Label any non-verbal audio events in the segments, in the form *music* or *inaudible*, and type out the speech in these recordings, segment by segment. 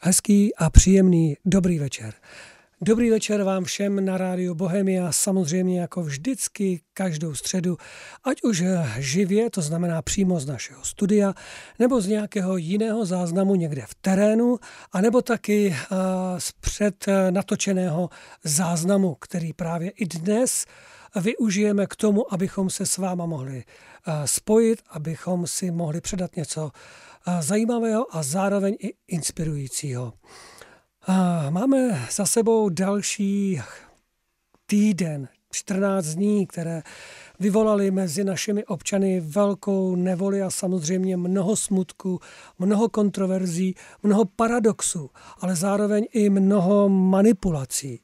Hezký a příjemný dobrý večer. Dobrý večer vám všem na rádiu Bohemia, samozřejmě jako vždycky každou středu, ať už živě, to znamená přímo z našeho studia, nebo z nějakého jiného záznamu někde v terénu, anebo taky z před natočeného záznamu, který právě i dnes využijeme k tomu, abychom se s váma mohli spojit, abychom si mohli předat něco zajímavého a zároveň i inspirujícího. Máme za sebou další týden, 14 dní, které vyvolali mezi našimi občany velkou nevoli a samozřejmě mnoho smutku, mnoho kontroverzí, mnoho paradoxů, ale zároveň i mnoho manipulací.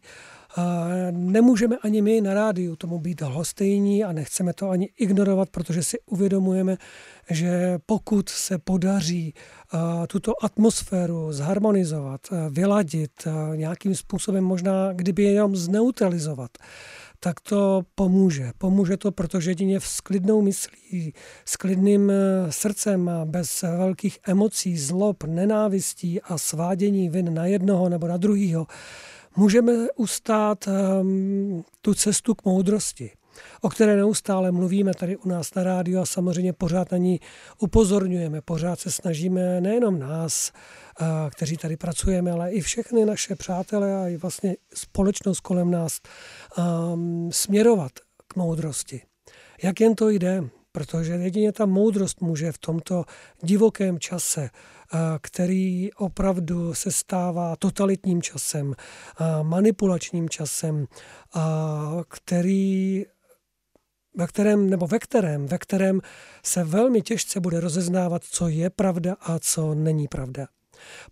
Nemůžeme ani my na rádiu tomu být hostejní a nechceme to ani ignorovat, protože si uvědomujeme, že pokud se podaří tuto atmosféru zharmonizovat, vyladit, nějakým způsobem možná, kdyby jenom zneutralizovat, tak to pomůže. Pomůže to, protože jedině s klidnou myslí, s klidným e, srdcem, bez velkých emocí, zlob, nenávistí a svádění vin na jednoho nebo na druhého, můžeme ustát um, tu cestu k moudrosti, o které neustále mluvíme tady u nás na rádiu a samozřejmě pořád na ní upozorňujeme. Pořád se snažíme nejenom nás, uh, kteří tady pracujeme, ale i všechny naše přátelé a i vlastně společnost kolem nás um, směrovat k moudrosti. Jak jen to jde, protože jedině ta moudrost může v tomto divokém čase který opravdu se stává totalitním časem, manipulačním časem, který ve kterém, nebo ve kterém, ve kterém se velmi těžce bude rozeznávat, co je pravda a co není pravda.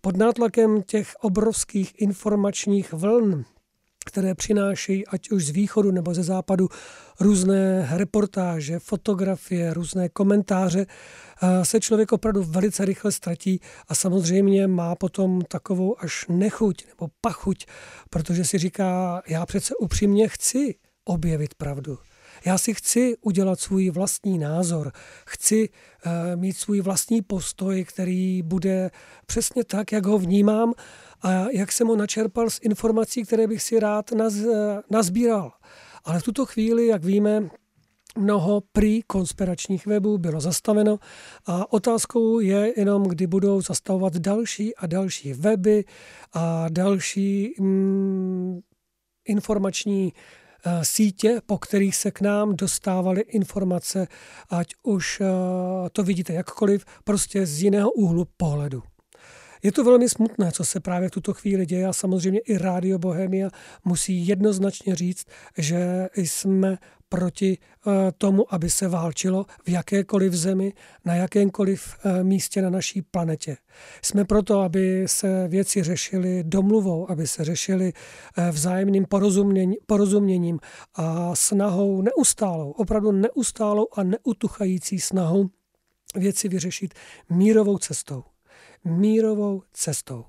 Pod nátlakem těch obrovských informačních vln, které přinášejí ať už z východu nebo ze západu různé reportáže, fotografie, různé komentáře, se člověk opravdu velice rychle ztratí a samozřejmě má potom takovou až nechuť nebo pachuť, protože si říká, já přece upřímně chci objevit pravdu. Já si chci udělat svůj vlastní názor, chci uh, mít svůj vlastní postoj, který bude přesně tak, jak ho vnímám a jak jsem ho načerpal z informací, které bych si rád naz, uh, nazbíral. Ale v tuto chvíli, jak víme, mnoho prý konspiračních webů bylo zastaveno a otázkou je jenom, kdy budou zastavovat další a další weby a další mm, informační uh, sítě, po kterých se k nám dostávaly informace, ať už uh, to vidíte jakkoliv, prostě z jiného úhlu pohledu. Je to velmi smutné, co se právě v tuto chvíli děje a samozřejmě i Rádio Bohemia musí jednoznačně říct, že jsme proti eh, tomu, aby se válčilo v jakékoliv zemi, na jakémkoliv eh, místě na naší planetě. Jsme proto, aby se věci řešily domluvou, aby se řešily eh, vzájemným porozumění, porozuměním a snahou neustálou, opravdu neustálou a neutuchající snahou věci vyřešit mírovou cestou mírovou cestou.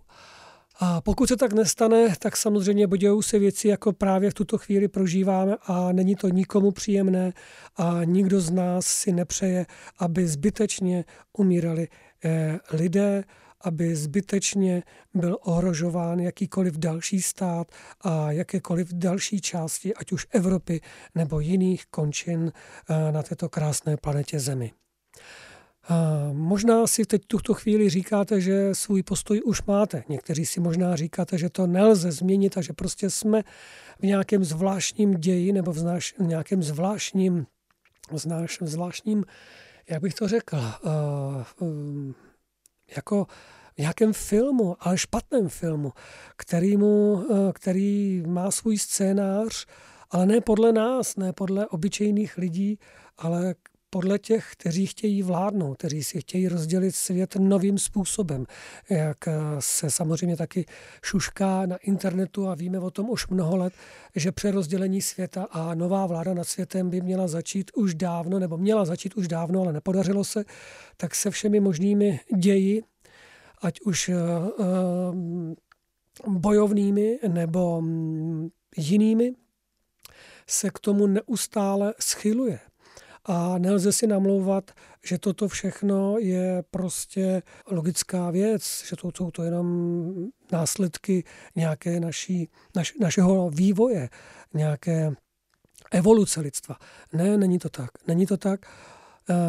A pokud se tak nestane, tak samozřejmě budou se věci, jako právě v tuto chvíli prožíváme a není to nikomu příjemné a nikdo z nás si nepřeje, aby zbytečně umírali eh, lidé, aby zbytečně byl ohrožován jakýkoliv další stát a jakékoliv další části, ať už Evropy nebo jiných končin eh, na této krásné planetě Zemi. Možná si teď tuto chvíli říkáte, že svůj postoj už máte. Někteří si možná říkáte, že to nelze změnit a že prostě jsme v nějakém zvláštním ději nebo v, znaš, v nějakém zvláštním, znáš, zvláštním, jak bych to řekl, uh, jako v nějakém filmu, ale špatném filmu, kterýmu, uh, který má svůj scénář, ale ne podle nás, ne podle obyčejných lidí, ale podle těch, kteří chtějí vládnout, kteří si chtějí rozdělit svět novým způsobem, jak eh, se samozřejmě taky šušká na internetu a víme o tom už mnoho let, že přerozdělení světa a nová vláda nad světem by měla začít už dávno, nebo měla začít už dávno, ale nepodařilo se, tak se všemi možnými ději, ať už eh, eh, bojovnými nebo mm, jinými, se k tomu neustále schyluje. A nelze si namlouvat, že toto všechno je prostě logická věc, že to jsou to jenom následky nějaké naší, naš, našeho vývoje, nějaké evoluce lidstva. Ne, není to tak. Není to tak.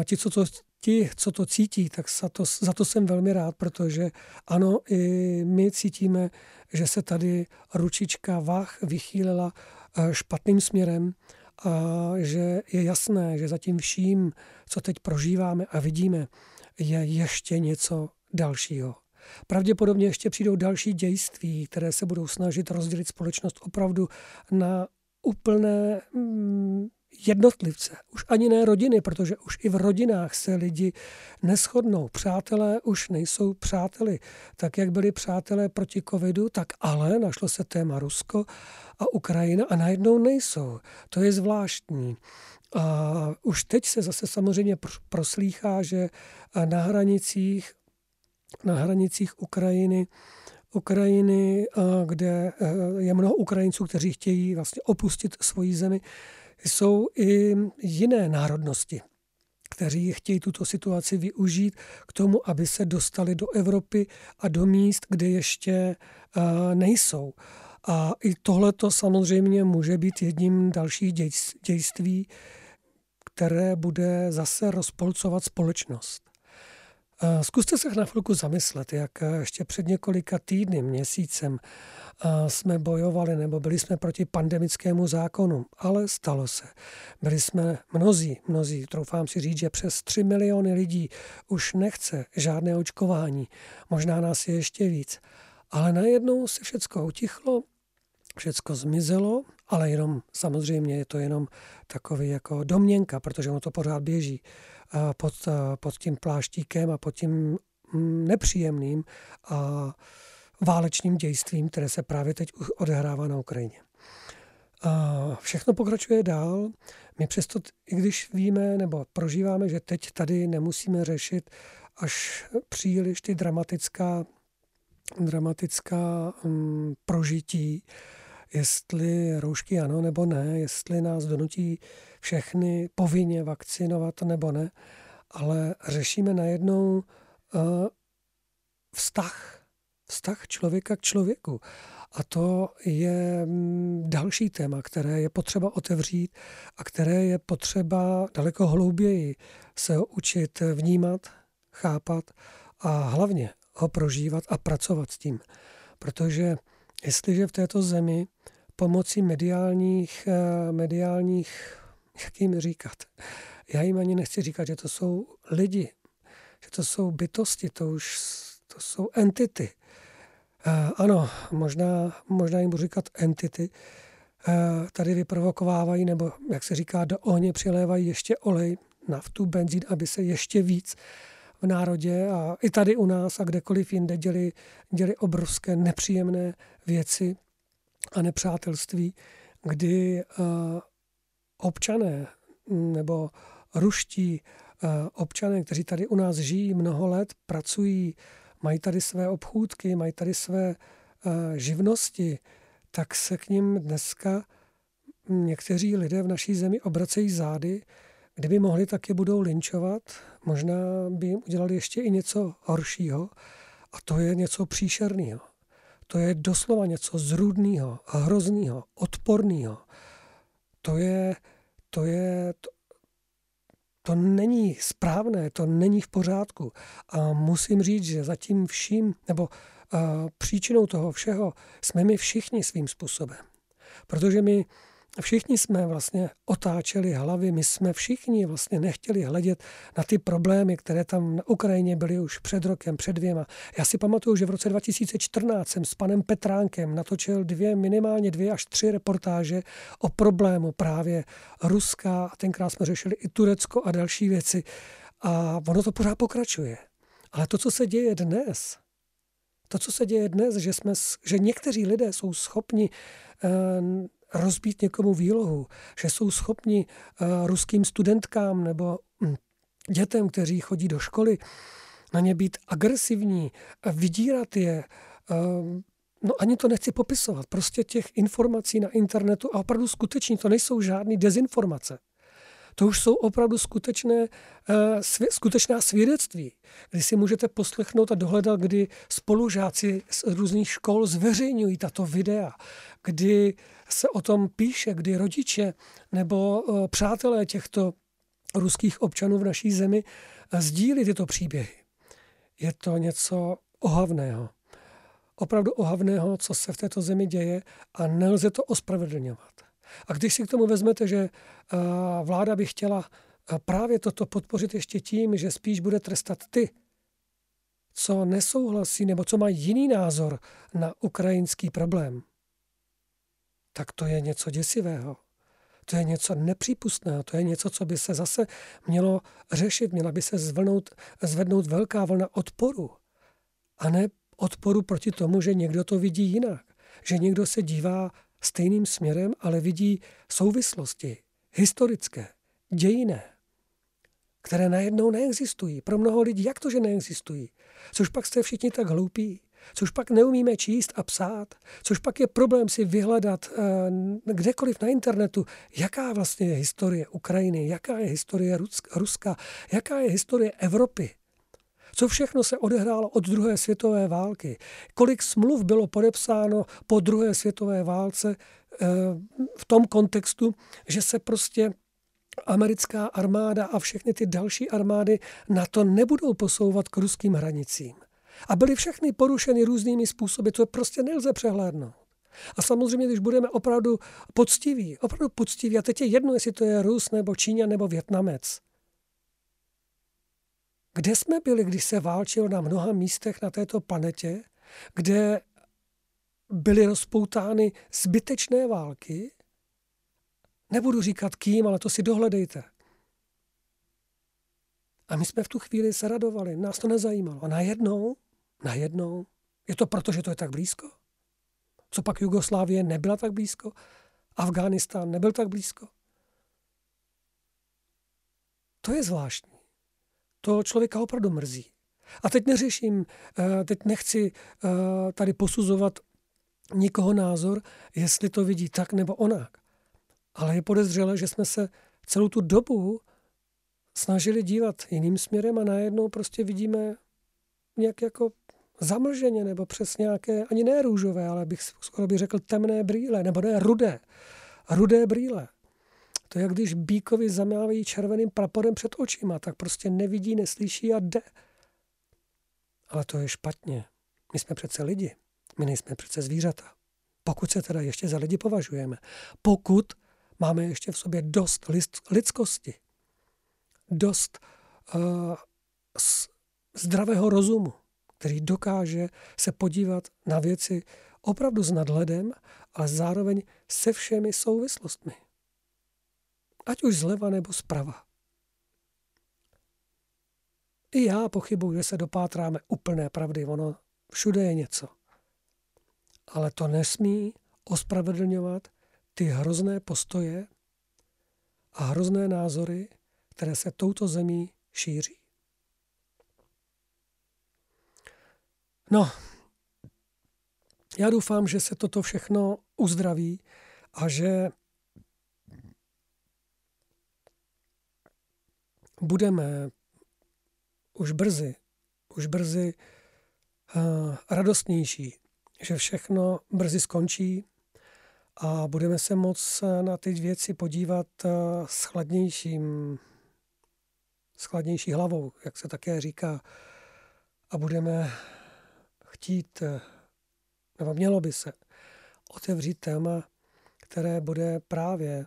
Ti, co to, ti, co to cítí, tak za to, za to jsem velmi rád, protože ano, i my cítíme, že se tady ručička vach vychýlila špatným směrem a že je jasné, že za tím vším, co teď prožíváme a vidíme, je ještě něco dalšího. Pravděpodobně ještě přijdou další dějství, které se budou snažit rozdělit společnost opravdu na úplné mm, jednotlivce, už ani ne rodiny, protože už i v rodinách se lidi neschodnou. Přátelé už nejsou přáteli. Tak, jak byli přátelé proti covidu, tak ale našlo se téma Rusko a Ukrajina a najednou nejsou. To je zvláštní. A už teď se zase samozřejmě proslýchá, že na hranicích, na hranicích Ukrajiny Ukrajiny, kde e, je mnoho Ukrajinců, kteří chtějí vlastně opustit svoji zemi, jsou i jiné národnosti, kteří chtějí tuto situaci využít k tomu, aby se dostali do Evropy a do míst, kde ještě eh, nejsou. A i tohleto samozřejmě může být jedním dalších dějství, které bude zase rozpolcovat společnost. Eh, zkuste se na chvilku zamyslet, jak eh, ještě před několika týdny, měsícem eh, jsme bojovali nebo byli jsme proti pandemickému zákonu, ale stalo se. Byli jsme mnozí, mnozí, troufám si říct, že přes 3 miliony lidí už nechce žádné očkování, možná nás je ještě víc. Ale najednou se všecko utichlo, všecko zmizelo, ale jenom, samozřejmě je to jenom takový jako domněnka, protože ono to pořád běží pod, pod tím pláštíkem a pod tím mm, nepříjemným a válečným dějstvím, které se právě teď odehrává na Ukrajině. A všechno pokračuje dál. My přesto, i když víme nebo prožíváme, že teď tady nemusíme řešit až příliš ty dramatická, dramatická um, prožití, jestli roušky ano nebo ne, jestli nás donutí všechny povinně vakcinovat nebo ne, ale řešíme najednou uh, vztah, vztah člověka k člověku. A to je mm, další téma, které je potřeba otevřít a které je potřeba daleko hlouběji se učit vnímat, chápat a hlavně ho prožívat a pracovat s tím. Protože jestliže v této zemi pomocí mediálních, eh, mediálních, jak jim říkat, já jim ani nechci říkat, že to jsou lidi, že to jsou bytosti, to už to jsou entity. Uh, ano, možná, možná jim budu říkat entity, uh, tady vyprovokovávají, nebo jak se říká, do ohně přilévají ještě olej, naftu, benzín, aby se ještě víc v národě a i tady u nás a kdekoliv jinde děli, děli obrovské nepříjemné věci a nepřátelství, kdy eh, občané nebo ruští eh, občané, kteří tady u nás žijí mnoho let, pracují, mají tady své obchůdky, mají tady své eh, živnosti, tak se k ním dneska někteří lidé v naší zemi obracejí zády. Kdyby mohli, tak je budou linčovat. Možná by jim udělali ještě i něco horšího. A to je něco příšerného. To je doslova něco zrůdného, hrozného, odporného. To je, to je, to, to není správné, to není v pořádku. A musím říct, že zatím vším, nebo a, příčinou toho všeho jsme my všichni svým způsobem. Protože my Všichni jsme vlastně otáčeli hlavy, my jsme všichni vlastně nechtěli hledět na ty problémy, které tam na Ukrajině byly už před rokem, před dvěma. Já si pamatuju, že v roce 2014 jsem s panem Petránkem natočil dvě, minimálně dvě až tři reportáže o problému právě Ruska a tenkrát jsme řešili i Turecko a další věci. A ono to pořád pokračuje. Ale to, co se děje dnes, to, co se děje dnes, že, jsme, že někteří lidé jsou schopni eh, rozbít někomu výlohu, že jsou schopni uh, ruským studentkám nebo hm, dětem, kteří chodí do školy, na ně být agresivní, vydírat je. Uh, no ani to nechci popisovat. Prostě těch informací na internetu a opravdu skutečně to nejsou žádné dezinformace. To už jsou opravdu skutečné, svě, skutečná svědectví, kdy si můžete poslechnout a dohledat, kdy spolužáci z různých škol zveřejňují tato videa, kdy se o tom píše, kdy rodiče nebo uh, přátelé těchto ruských občanů v naší zemi uh, sdílí tyto příběhy. Je to něco ohavného. Opravdu ohavného, co se v této zemi děje a nelze to ospravedlňovat. A když si k tomu vezmete, že vláda by chtěla právě toto podpořit ještě tím, že spíš bude trestat ty, co nesouhlasí nebo co mají jiný názor na ukrajinský problém, tak to je něco děsivého. To je něco nepřípustného, to je něco, co by se zase mělo řešit, měla by se zvlnout, zvednout velká vlna odporu. A ne odporu proti tomu, že někdo to vidí jinak. Že někdo se dívá stejným směrem, ale vidí souvislosti historické, dějiné, které najednou neexistují. Pro mnoho lidí, jak to, že neexistují? Což pak jste všichni tak hloupí? Což pak neumíme číst a psát? Což pak je problém si vyhledat eh, kdekoliv na internetu, jaká vlastně je historie Ukrajiny, jaká je historie Ruska, jaká je historie Evropy? Co všechno se odehrálo od druhé světové války? Kolik smluv bylo podepsáno po druhé světové válce eh, v tom kontextu, že se prostě americká armáda a všechny ty další armády na to nebudou posouvat k ruským hranicím. A byly všechny porušeny různými způsoby, to prostě nelze přehlédnout. A samozřejmě, když budeme opravdu poctiví, opravdu poctiví, a teď je jedno, jestli to je Rus nebo Číňa nebo Větnamec, kde jsme byli, když se válčilo na mnoha místech na této planetě, kde byly rozpoutány zbytečné války? Nebudu říkat kým, ale to si dohledejte. A my jsme v tu chvíli se radovali, nás to nezajímalo. A najednou, najednou, je to proto, že to je tak blízko? Co pak Jugoslávie nebyla tak blízko? Afghánistán nebyl tak blízko? To je zvláštní to člověka opravdu mrzí. A teď neřeším, eh, teď nechci eh, tady posuzovat nikoho názor, jestli to vidí tak nebo onak. Ale je podezřelé, že jsme se celou tu dobu snažili dívat jiným směrem a najednou prostě vidíme nějak jako zamlženě nebo přes nějaké, ani ne růžové, ale bych skoro bych řekl temné brýle, nebo ne rudé, rudé brýle. To je, jak když bíkovi zamávají červeným praporem před očima, tak prostě nevidí, neslyší a jde. Ale to je špatně. My jsme přece lidi. My nejsme přece zvířata. Pokud se teda ještě za lidi považujeme. Pokud máme ještě v sobě dost lidskosti, dost uh, zdravého rozumu, který dokáže se podívat na věci opravdu s nadhledem, ale zároveň se všemi souvislostmi. Ať už zleva nebo zprava. I já pochybuji, že se dopátráme úplné pravdy. Ono všude je něco. Ale to nesmí ospravedlňovat ty hrozné postoje a hrozné názory, které se touto zemí šíří. No, já doufám, že se toto všechno uzdraví a že budeme už brzy, už brzy uh, radostnější, že všechno brzy skončí a budeme se moc na ty věci podívat uh, s chladnějším, s chladnější hlavou, jak se také říká, a budeme chtít, nebo mělo by se, otevřít téma, které bude právě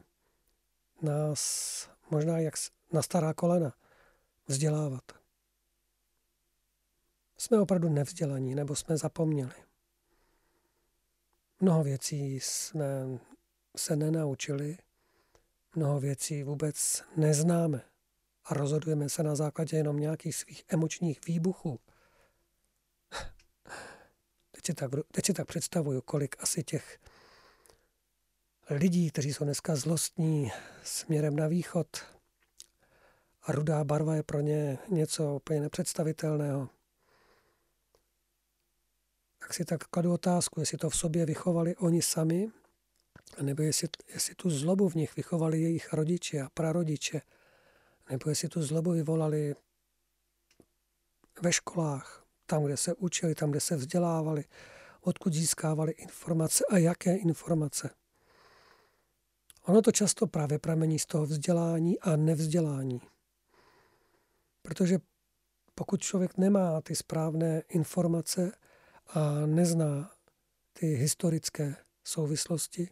nás možná jak na stará kolena vzdělávat. Jsme opravdu nevzdělaní, nebo jsme zapomněli. Mnoho věcí jsme se nenaučili, mnoho věcí vůbec neznáme a rozhodujeme se na základě jenom nějakých svých emočních výbuchů. *laughs* Teď si tak, teď si tak představuju, kolik asi těch lidí, kteří jsou dneska zlostní směrem na východ, a rudá barva je pro ně něco úplně nepředstavitelného. Tak si tak kladu otázku, jestli to v sobě vychovali oni sami, nebo jestli, jestli tu zlobu v nich vychovali jejich rodiče a prarodiče nebo jestli tu zlobu vyvolali ve školách, tam, kde se učili, tam, kde se vzdělávali, odkud získávali informace a jaké informace. Ono to často právě pramení z toho vzdělání a nevzdělání. Protože pokud člověk nemá ty správné informace a nezná ty historické souvislosti,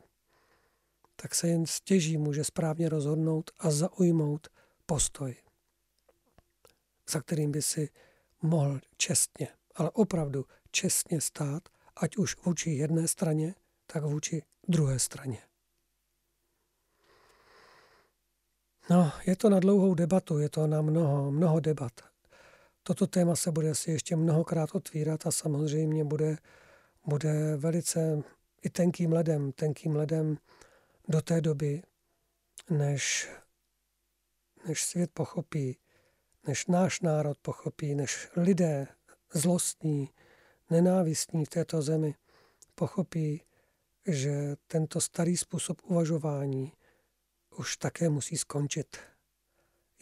tak se jen stěží může správně rozhodnout a zaujmout postoj, za kterým by si mohl čestně, ale opravdu čestně stát, ať už vůči jedné straně, tak vůči druhé straně. No, je to na dlouhou debatu, je to na mnoho, mnoho debat. Toto téma se bude asi ještě mnohokrát otvírat a samozřejmě bude, bude velice i tenkým ledem, tenkým ledem do té doby, než, než svět pochopí, než náš národ pochopí, než lidé zlostní, nenávistní v této zemi pochopí, že tento starý způsob uvažování už také musí skončit.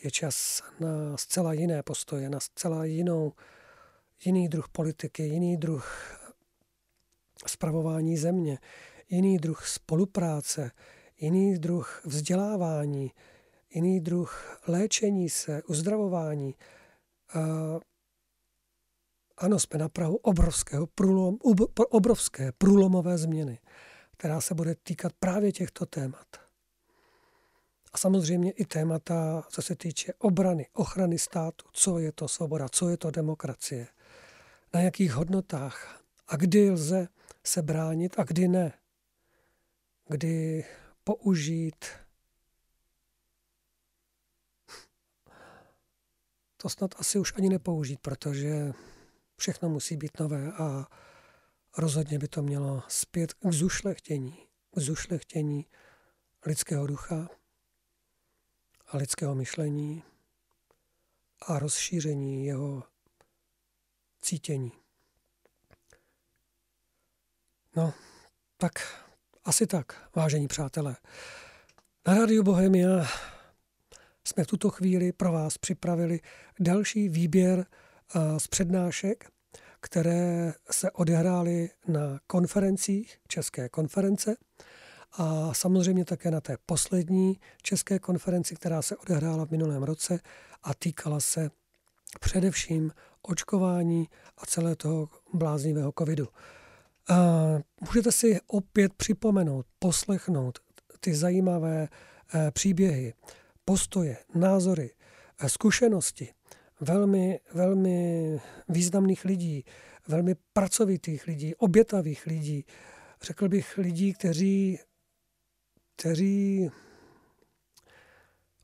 Je čas na zcela jiné postoje, na zcela jinou, jiný druh politiky, jiný druh spravování země, jiný druh spolupráce, jiný druh vzdělávání, jiný druh léčení se, uzdravování. Ano, jsme na Prahu obrovského průlom, obrovské průlomové změny, která se bude týkat právě těchto témat. A samozřejmě i témata, co se týče obrany, ochrany státu, co je to svoboda, co je to demokracie, na jakých hodnotách? A kdy lze se bránit a kdy ne. Kdy použít *laughs* to snad asi už ani nepoužít, protože všechno musí být nové a rozhodně by to mělo zpět k zušlechtění, k zušlechtění lidského ducha a lidského myšlení a rozšíření jeho cítění. No, tak asi tak, vážení přátelé. Na Rádiu Bohemia jsme v tuto chvíli pro vás připravili další výběr z přednášek, které se odehrály na konferencích České konference a samozřejmě také na té poslední České konferenci, která se odehrála v minulém roce a týkala se především očkování a celé toho bláznivého covidu. Můžete si opět připomenout, poslechnout ty zajímavé eh, příběhy, postoje, názory, eh, zkušenosti velmi, velmi významných lidí, velmi pracovitých lidí, obětavých lidí, řekl bych lidí, kteří, kteří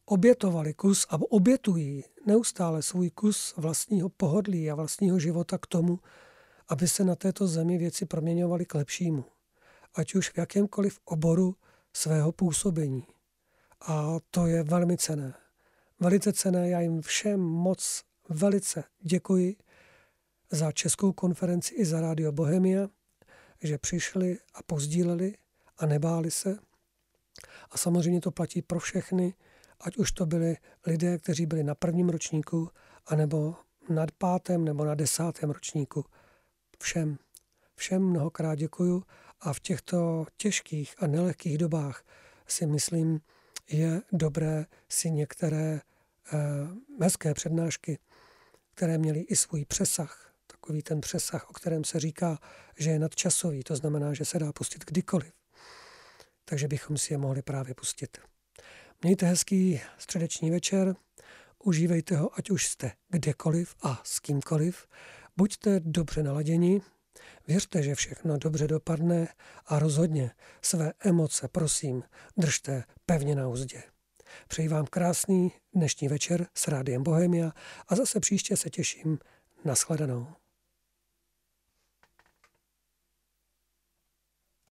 obětovali kus a obětují neustále svůj kus vlastního pohodlí a vlastního života k tomu, aby se na této zemi věci proměňovaly k lepšímu, ať už v jakémkoliv oboru svého působení. A to je velmi cené. Velice cené, já jim všem moc velice děkuji za Českou konferenci i za Rádio Bohemia, že přišli a pozdíleli a nebáli se. A samozřejmě to platí pro všechny, ať už to byli lidé, kteří byli na prvním ročníku, anebo na pátém nebo na desátém ročníku všem. Všem mnohokrát děkuju a v těchto těžkých a nelehkých dobách si myslím, je dobré si některé eh, hezké přednášky, které měly i svůj přesah, takový ten přesah, o kterém se říká, že je nadčasový, to znamená, že se dá pustit kdykoliv. Takže bychom si je mohli právě pustit. Mějte hezký středeční večer, užívejte ho, ať už jste kdekoliv a s kýmkoliv. Buďte dobře naladěni, věřte, že všechno dobře dopadne a rozhodně své emoce, prosím, držte pevně na úzdě. Přeji vám krásný dnešní večer s Rádiem Bohemia a zase příště se těším na shledanou.